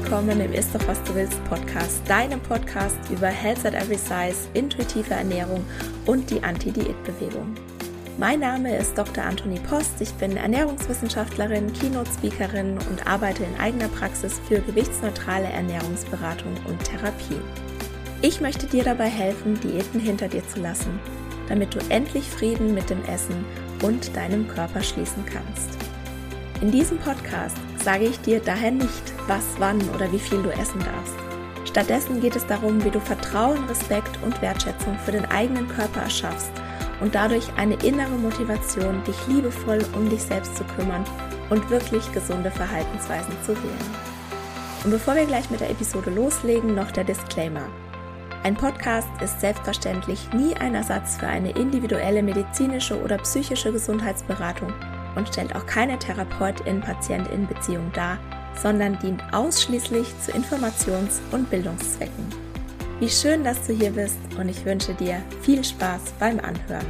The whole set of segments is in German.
Willkommen im Ist doch was du willst Podcast, deinem Podcast über Health at Every Size, intuitive Ernährung und die Anti-Diät-Bewegung. Mein Name ist Dr. Anthony Post, ich bin Ernährungswissenschaftlerin, Keynote-Speakerin und arbeite in eigener Praxis für gewichtsneutrale Ernährungsberatung und Therapie. Ich möchte dir dabei helfen, Diäten hinter dir zu lassen, damit du endlich Frieden mit dem Essen und deinem Körper schließen kannst. In diesem Podcast sage ich dir daher nicht, was, wann oder wie viel du essen darfst. Stattdessen geht es darum, wie du Vertrauen, Respekt und Wertschätzung für den eigenen Körper erschaffst und dadurch eine innere Motivation, dich liebevoll um dich selbst zu kümmern und wirklich gesunde Verhaltensweisen zu wählen. Und bevor wir gleich mit der Episode loslegen, noch der Disclaimer. Ein Podcast ist selbstverständlich nie ein Ersatz für eine individuelle medizinische oder psychische Gesundheitsberatung und stellt auch keine Therapeutin-Patientin-Beziehung dar, sondern dient ausschließlich zu Informations- und Bildungszwecken. Wie schön, dass du hier bist und ich wünsche dir viel Spaß beim Anhören.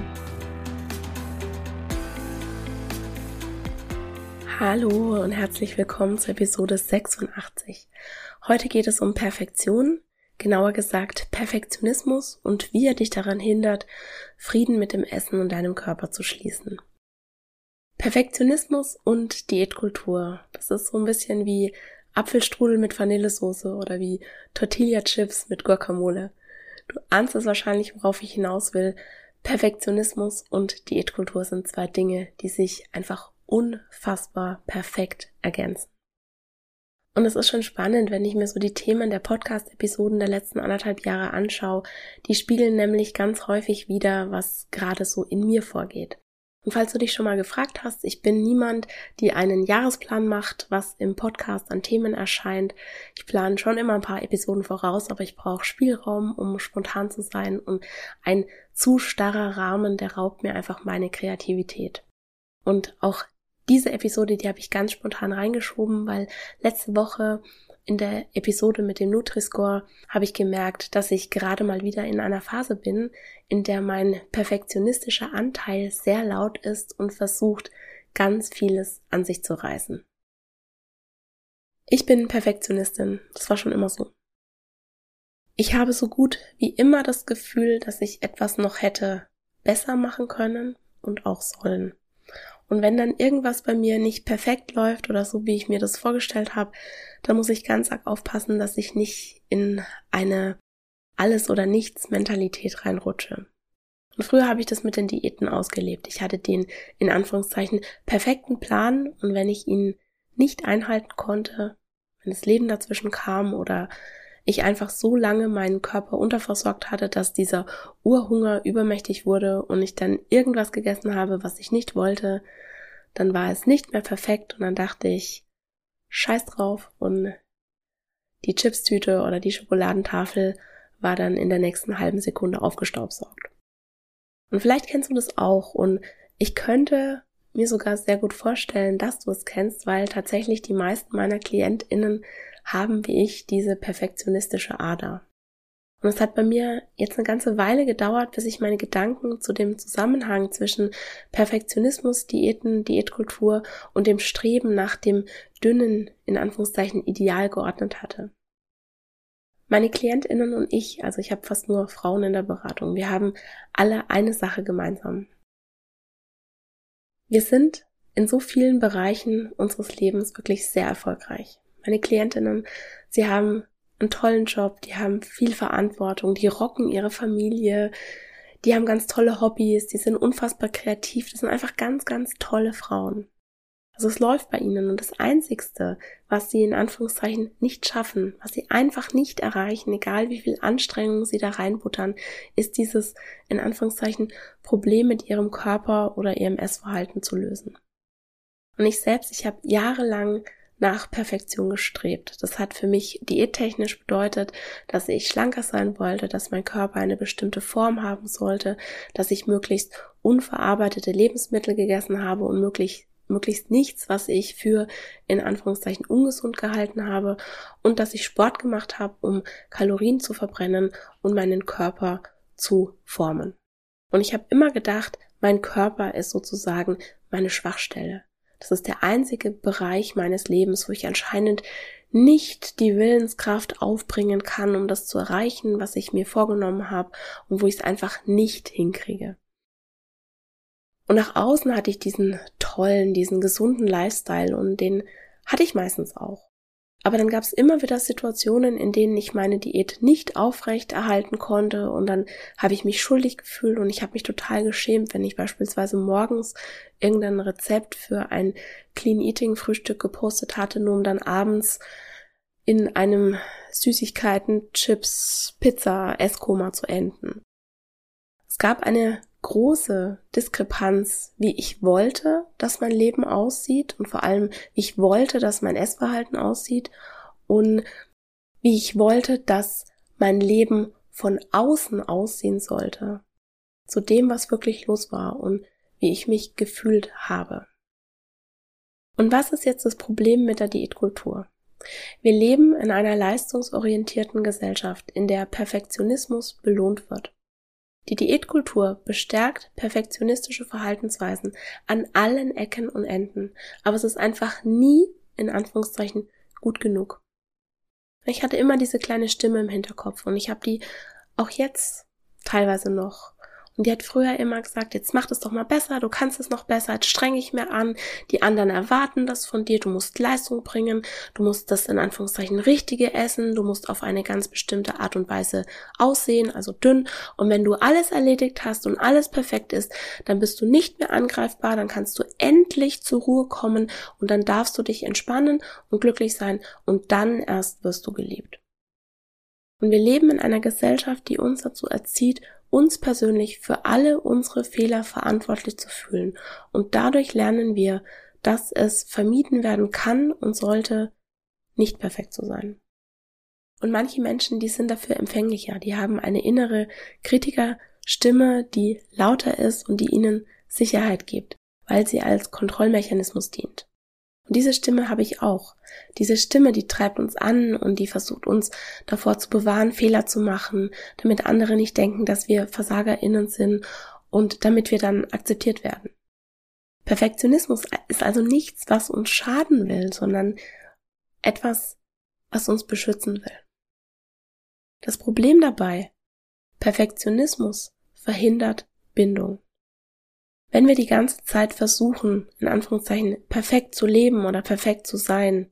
Hallo und herzlich willkommen zur Episode 86. Heute geht es um Perfektion, genauer gesagt Perfektionismus und wie er dich daran hindert, Frieden mit dem Essen und deinem Körper zu schließen. Perfektionismus und Diätkultur. Das ist so ein bisschen wie Apfelstrudel mit Vanillesoße oder wie Tortilla-Chips mit Guacamole. Du ahnst es wahrscheinlich, worauf ich hinaus will. Perfektionismus und Diätkultur sind zwei Dinge, die sich einfach unfassbar perfekt ergänzen. Und es ist schon spannend, wenn ich mir so die Themen der Podcast-Episoden der letzten anderthalb Jahre anschaue. Die spiegeln nämlich ganz häufig wieder, was gerade so in mir vorgeht. Und falls du dich schon mal gefragt hast, ich bin niemand, die einen Jahresplan macht, was im Podcast an Themen erscheint. Ich plane schon immer ein paar Episoden voraus, aber ich brauche Spielraum, um spontan zu sein und ein zu starrer Rahmen, der raubt mir einfach meine Kreativität. Und auch diese Episode, die habe ich ganz spontan reingeschoben, weil letzte Woche in der Episode mit dem Nutri-Score habe ich gemerkt, dass ich gerade mal wieder in einer Phase bin, in der mein perfektionistischer Anteil sehr laut ist und versucht, ganz vieles an sich zu reißen. Ich bin Perfektionistin, das war schon immer so. Ich habe so gut wie immer das Gefühl, dass ich etwas noch hätte besser machen können und auch sollen. Und wenn dann irgendwas bei mir nicht perfekt läuft oder so, wie ich mir das vorgestellt habe, dann muss ich ganz arg aufpassen, dass ich nicht in eine alles oder nichts Mentalität reinrutsche. Und früher habe ich das mit den Diäten ausgelebt. Ich hatte den in Anführungszeichen perfekten Plan und wenn ich ihn nicht einhalten konnte, wenn das Leben dazwischen kam oder ich einfach so lange meinen Körper unterversorgt hatte, dass dieser Urhunger übermächtig wurde und ich dann irgendwas gegessen habe, was ich nicht wollte, dann war es nicht mehr perfekt und dann dachte ich, scheiß drauf und die Chipstüte oder die Schokoladentafel war dann in der nächsten halben Sekunde aufgestaubsaugt. Und vielleicht kennst du das auch und ich könnte mir sogar sehr gut vorstellen, dass du es kennst, weil tatsächlich die meisten meiner KlientInnen haben wie ich diese perfektionistische Ader. Und es hat bei mir jetzt eine ganze Weile gedauert, bis ich meine Gedanken zu dem Zusammenhang zwischen Perfektionismus, Diäten, Diätkultur und dem Streben nach dem dünnen, in Anführungszeichen, Ideal geordnet hatte. Meine Klientinnen und ich, also ich habe fast nur Frauen in der Beratung, wir haben alle eine Sache gemeinsam. Wir sind in so vielen Bereichen unseres Lebens wirklich sehr erfolgreich meine Klientinnen, sie haben einen tollen Job, die haben viel Verantwortung, die rocken ihre Familie, die haben ganz tolle Hobbys, die sind unfassbar kreativ, das sind einfach ganz, ganz tolle Frauen. Also es läuft bei ihnen und das Einzigste, was sie in Anführungszeichen nicht schaffen, was sie einfach nicht erreichen, egal wie viel Anstrengung sie da reinbuttern, ist dieses in Anführungszeichen Problem mit ihrem Körper oder ihrem Essverhalten zu lösen. Und ich selbst, ich habe jahrelang nach Perfektion gestrebt. Das hat für mich diättechnisch bedeutet, dass ich schlanker sein wollte, dass mein Körper eine bestimmte Form haben sollte, dass ich möglichst unverarbeitete Lebensmittel gegessen habe und möglichst möglichst nichts, was ich für in Anführungszeichen ungesund gehalten habe und dass ich Sport gemacht habe, um Kalorien zu verbrennen und meinen Körper zu formen. Und ich habe immer gedacht, mein Körper ist sozusagen meine Schwachstelle. Das ist der einzige Bereich meines Lebens, wo ich anscheinend nicht die Willenskraft aufbringen kann, um das zu erreichen, was ich mir vorgenommen habe und wo ich es einfach nicht hinkriege. Und nach außen hatte ich diesen tollen, diesen gesunden Lifestyle und den hatte ich meistens auch. Aber dann gab es immer wieder Situationen, in denen ich meine Diät nicht aufrecht erhalten konnte und dann habe ich mich schuldig gefühlt und ich habe mich total geschämt, wenn ich beispielsweise morgens irgendein Rezept für ein Clean Eating Frühstück gepostet hatte, nur um dann abends in einem Süßigkeiten, Chips, Pizza, Esskoma zu enden. Es gab eine große Diskrepanz, wie ich wollte, dass mein Leben aussieht und vor allem, wie ich wollte, dass mein Essverhalten aussieht und wie ich wollte, dass mein Leben von außen aussehen sollte, zu dem, was wirklich los war und wie ich mich gefühlt habe. Und was ist jetzt das Problem mit der Diätkultur? Wir leben in einer leistungsorientierten Gesellschaft, in der Perfektionismus belohnt wird. Die Diätkultur bestärkt perfektionistische Verhaltensweisen an allen Ecken und Enden, aber es ist einfach nie, in Anführungszeichen, gut genug. Ich hatte immer diese kleine Stimme im Hinterkopf und ich habe die auch jetzt teilweise noch. Und die hat früher immer gesagt, jetzt mach es doch mal besser, du kannst es noch besser, jetzt streng ich mehr an, die anderen erwarten das von dir, du musst Leistung bringen, du musst das in Anführungszeichen richtige essen, du musst auf eine ganz bestimmte Art und Weise aussehen, also dünn. Und wenn du alles erledigt hast und alles perfekt ist, dann bist du nicht mehr angreifbar, dann kannst du endlich zur Ruhe kommen und dann darfst du dich entspannen und glücklich sein und dann erst wirst du geliebt. Und wir leben in einer Gesellschaft, die uns dazu erzieht, uns persönlich für alle unsere Fehler verantwortlich zu fühlen. Und dadurch lernen wir, dass es vermieden werden kann und sollte, nicht perfekt zu sein. Und manche Menschen, die sind dafür empfänglicher, die haben eine innere Kritikerstimme, die lauter ist und die ihnen Sicherheit gibt, weil sie als Kontrollmechanismus dient. Und diese Stimme habe ich auch. Diese Stimme, die treibt uns an und die versucht uns davor zu bewahren, Fehler zu machen, damit andere nicht denken, dass wir VersagerInnen sind und damit wir dann akzeptiert werden. Perfektionismus ist also nichts, was uns schaden will, sondern etwas, was uns beschützen will. Das Problem dabei, Perfektionismus verhindert Bindung. Wenn wir die ganze Zeit versuchen, in Anführungszeichen, perfekt zu leben oder perfekt zu sein,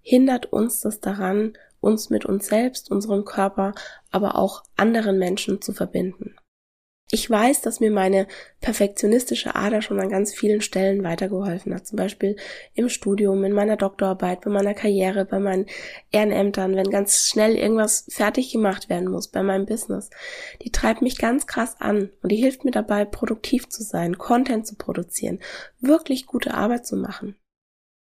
hindert uns das daran, uns mit uns selbst, unserem Körper, aber auch anderen Menschen zu verbinden. Ich weiß, dass mir meine perfektionistische Ader schon an ganz vielen Stellen weitergeholfen hat. Zum Beispiel im Studium, in meiner Doktorarbeit, bei meiner Karriere, bei meinen Ehrenämtern, wenn ganz schnell irgendwas fertig gemacht werden muss, bei meinem Business. Die treibt mich ganz krass an und die hilft mir dabei, produktiv zu sein, Content zu produzieren, wirklich gute Arbeit zu machen.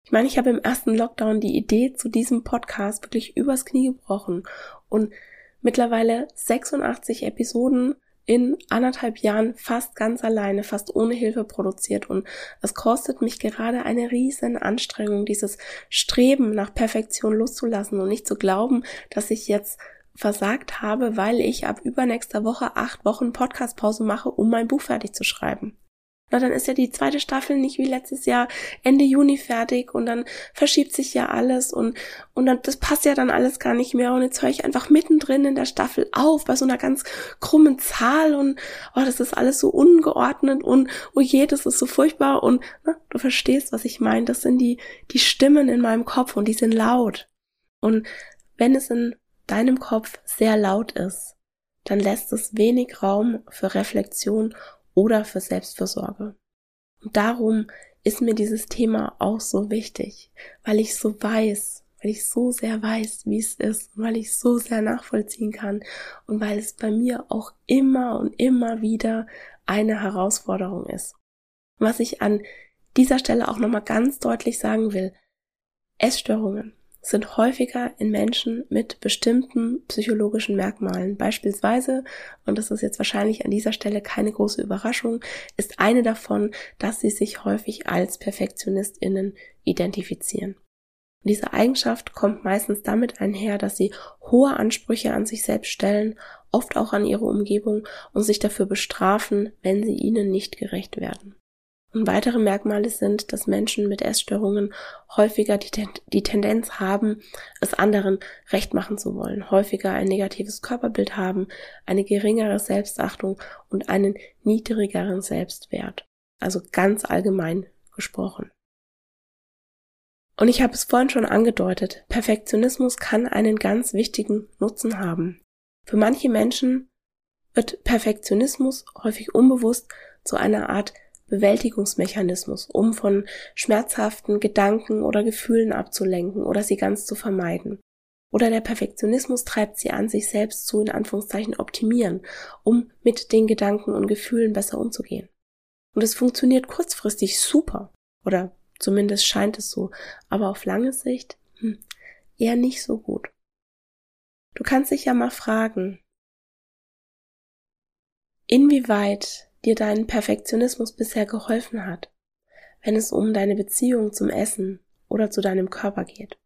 Ich meine, ich habe im ersten Lockdown die Idee zu diesem Podcast wirklich übers Knie gebrochen und mittlerweile 86 Episoden in anderthalb Jahren fast ganz alleine, fast ohne Hilfe produziert und es kostet mich gerade eine riesen Anstrengung, dieses Streben nach Perfektion loszulassen und nicht zu glauben, dass ich jetzt versagt habe, weil ich ab übernächster Woche acht Wochen Podcastpause mache, um mein Buch fertig zu schreiben. Na, dann ist ja die zweite Staffel nicht wie letztes Jahr Ende Juni fertig und dann verschiebt sich ja alles und, und dann, das passt ja dann alles gar nicht mehr und jetzt höre ich einfach mittendrin in der Staffel auf bei so einer ganz krummen Zahl und, oh, das ist alles so ungeordnet und, oh je, das ist so furchtbar und, na, du verstehst, was ich meine. Das sind die, die Stimmen in meinem Kopf und die sind laut. Und wenn es in deinem Kopf sehr laut ist, dann lässt es wenig Raum für Reflexion oder für Selbstversorge. Und darum ist mir dieses Thema auch so wichtig, weil ich so weiß, weil ich so sehr weiß, wie es ist und weil ich so sehr nachvollziehen kann und weil es bei mir auch immer und immer wieder eine Herausforderung ist. was ich an dieser Stelle auch nochmal ganz deutlich sagen will, Essstörungen sind häufiger in Menschen mit bestimmten psychologischen Merkmalen. Beispielsweise, und das ist jetzt wahrscheinlich an dieser Stelle keine große Überraschung, ist eine davon, dass sie sich häufig als Perfektionistinnen identifizieren. Diese Eigenschaft kommt meistens damit einher, dass sie hohe Ansprüche an sich selbst stellen, oft auch an ihre Umgebung und sich dafür bestrafen, wenn sie ihnen nicht gerecht werden. Und weitere Merkmale sind, dass Menschen mit Essstörungen häufiger die, Ten die, Tendenz haben, es anderen recht machen zu wollen, häufiger ein negatives Körperbild haben, eine geringere Selbstachtung und einen niedrigeren Selbstwert. Also ganz allgemein gesprochen. Und ich habe es vorhin schon angedeutet, Perfektionismus kann einen ganz wichtigen Nutzen haben. Für manche Menschen wird Perfektionismus häufig unbewusst zu einer Art Bewältigungsmechanismus, um von schmerzhaften Gedanken oder Gefühlen abzulenken oder sie ganz zu vermeiden. Oder der Perfektionismus treibt sie an, sich selbst zu in Anführungszeichen optimieren, um mit den Gedanken und Gefühlen besser umzugehen. Und es funktioniert kurzfristig super. Oder zumindest scheint es so. Aber auf lange Sicht hm, eher nicht so gut. Du kannst dich ja mal fragen, inwieweit dir dein Perfektionismus bisher geholfen hat, wenn es um deine Beziehung zum Essen oder zu deinem Körper geht?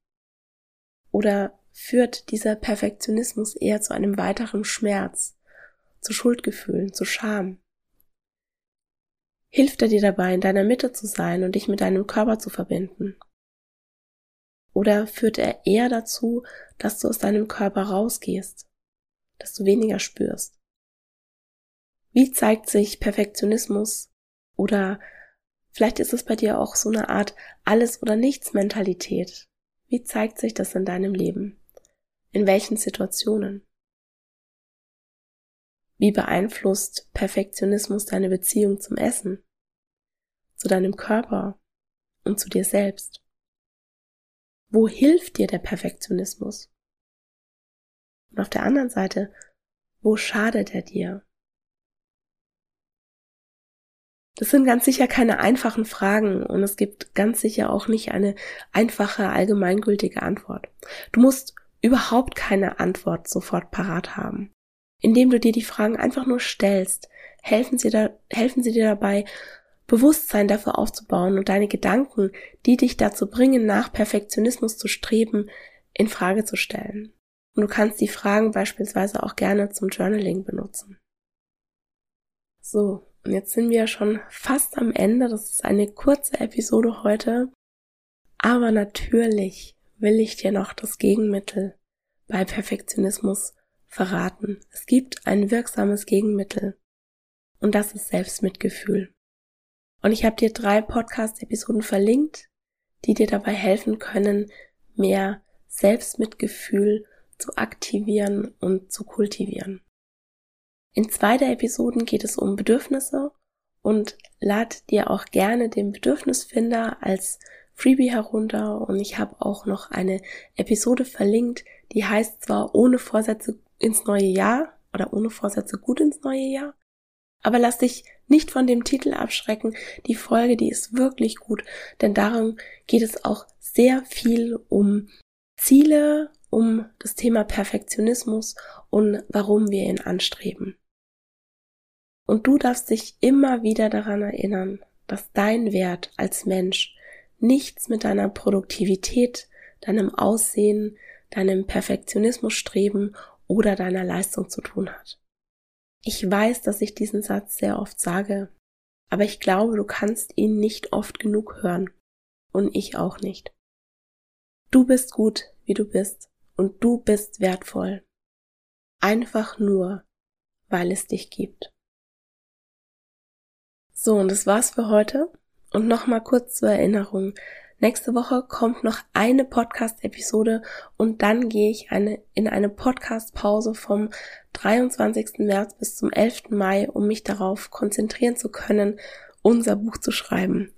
Oder führt dieser Perfektionismus eher zu einem weiteren Schmerz, zu Schuldgefühlen, zu Scham? Hilft er dir dabei, in deiner Mitte zu sein und dich mit deinem Körper zu verbinden? Oder führt er eher dazu, dass du aus deinem Körper rausgehst, dass du weniger spürst? Wie zeigt sich Perfektionismus? Oder vielleicht ist es bei dir auch so eine Art Alles- oder Nichts-Mentalität. Wie zeigt sich das in deinem Leben? In welchen Situationen? Wie beeinflusst Perfektionismus deine Beziehung zum Essen, zu deinem Körper und zu dir selbst? Wo hilft dir der Perfektionismus? Und auf der anderen Seite, wo schadet er dir? Das sind ganz sicher keine einfachen Fragen und es gibt ganz sicher auch nicht eine einfache, allgemeingültige Antwort. Du musst überhaupt keine Antwort sofort parat haben. Indem du dir die Fragen einfach nur stellst, helfen sie, da, helfen sie dir dabei, Bewusstsein dafür aufzubauen und deine Gedanken, die dich dazu bringen, nach Perfektionismus zu streben, in Frage zu stellen. Und du kannst die Fragen beispielsweise auch gerne zum Journaling benutzen. So, jetzt sind wir schon fast am Ende. Das ist eine kurze Episode heute. Aber natürlich will ich dir noch das Gegenmittel bei Perfektionismus verraten. Es gibt ein wirksames Gegenmittel. Und das ist Selbstmitgefühl. Und ich habe dir drei Podcast-Episoden verlinkt, die dir dabei helfen können, mehr Selbstmitgefühl zu aktivieren und zu kultivieren. In zwei der Episoden geht es um Bedürfnisse und lad dir auch gerne den Bedürfnisfinder als Freebie herunter und ich habe auch noch eine Episode verlinkt, die heißt zwar ohne Vorsätze ins neue Jahr oder ohne Vorsätze gut ins neue Jahr, aber lass dich nicht von dem Titel abschrecken. Die Folge, die ist wirklich gut, denn darum geht es auch sehr viel um Ziele, um das Thema Perfektionismus und warum wir ihn anstreben. Und du darfst dich immer wieder daran erinnern, dass dein Wert als Mensch nichts mit deiner Produktivität, deinem Aussehen, deinem Perfektionismusstreben oder deiner Leistung zu tun hat. Ich weiß, dass ich diesen Satz sehr oft sage, aber ich glaube, du kannst ihn nicht oft genug hören. Und ich auch nicht. Du bist gut, wie du bist, und du bist wertvoll. Einfach nur, weil es dich gibt. So, und das war's für heute. Und nochmal kurz zur Erinnerung. Nächste Woche kommt noch eine Podcast-Episode und dann gehe ich eine, in eine Podcast-Pause vom 23. März bis zum 11. Mai, um mich darauf konzentrieren zu können, unser Buch zu schreiben.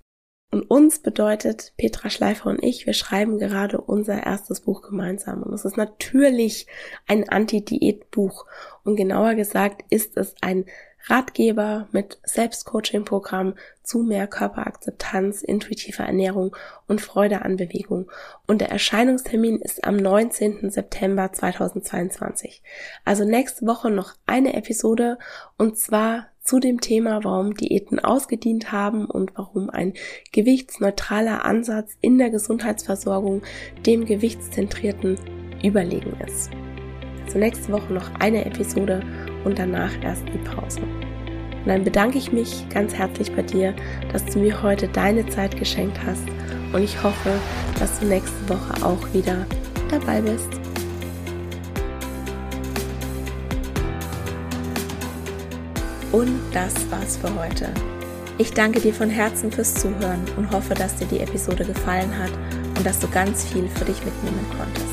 Und uns bedeutet Petra Schleifer und ich, wir schreiben gerade unser erstes Buch gemeinsam. Und es ist natürlich ein Anti-Diät-Buch. Und genauer gesagt ist es ein Ratgeber mit Selbstcoaching-Programm zu mehr Körperakzeptanz, intuitiver Ernährung und Freude an Bewegung. Und der Erscheinungstermin ist am 19. September 2022. Also nächste Woche noch eine Episode und zwar zu dem Thema, warum Diäten ausgedient haben und warum ein gewichtsneutraler Ansatz in der Gesundheitsversorgung dem gewichtszentrierten überlegen ist. Also nächste Woche noch eine Episode und danach erst die Pause. Und dann bedanke ich mich ganz herzlich bei dir, dass du mir heute deine Zeit geschenkt hast. Und ich hoffe, dass du nächste Woche auch wieder dabei bist. Und das war's für heute. Ich danke dir von Herzen fürs Zuhören und hoffe, dass dir die Episode gefallen hat und dass du ganz viel für dich mitnehmen konntest.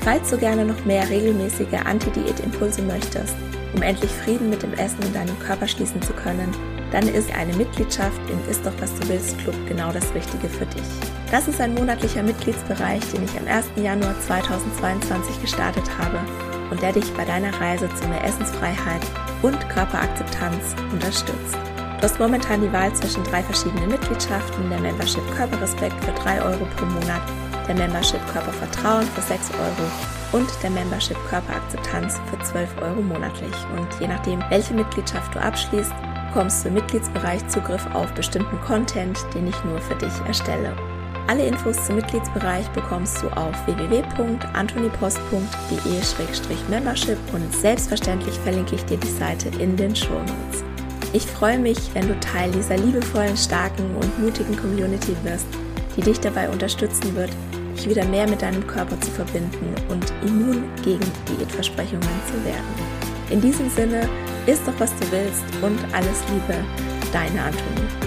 Falls du gerne noch mehr regelmäßige Anti-Diät-Impulse möchtest, um endlich Frieden mit dem Essen in deinem Körper schließen zu können, dann ist eine Mitgliedschaft im Ist doch was du willst Club genau das Richtige für dich. Das ist ein monatlicher Mitgliedsbereich, den ich am 1. Januar 2022 gestartet habe und der dich bei deiner Reise zu mehr Essensfreiheit und Körperakzeptanz unterstützt. Du hast momentan die Wahl zwischen drei verschiedenen Mitgliedschaften, der Membership Körperrespekt für 3 Euro pro Monat, der Membership Körpervertrauen für 6 Euro und der Membership Körperakzeptanz für 12 Euro monatlich. Und je nachdem, welche Mitgliedschaft du abschließt, bekommst du im Mitgliedsbereich Zugriff auf bestimmten Content, den ich nur für dich erstelle. Alle Infos zum Mitgliedsbereich bekommst du auf www.antonipost.de-membership und selbstverständlich verlinke ich dir die Seite in den Show Notes. Ich freue mich, wenn du Teil dieser liebevollen, starken und mutigen Community wirst, die dich dabei unterstützen wird, dich wieder mehr mit deinem Körper zu verbinden und immun gegen Diätversprechungen zu werden. In diesem Sinne, isst doch was du willst und alles Liebe, deine Antonie.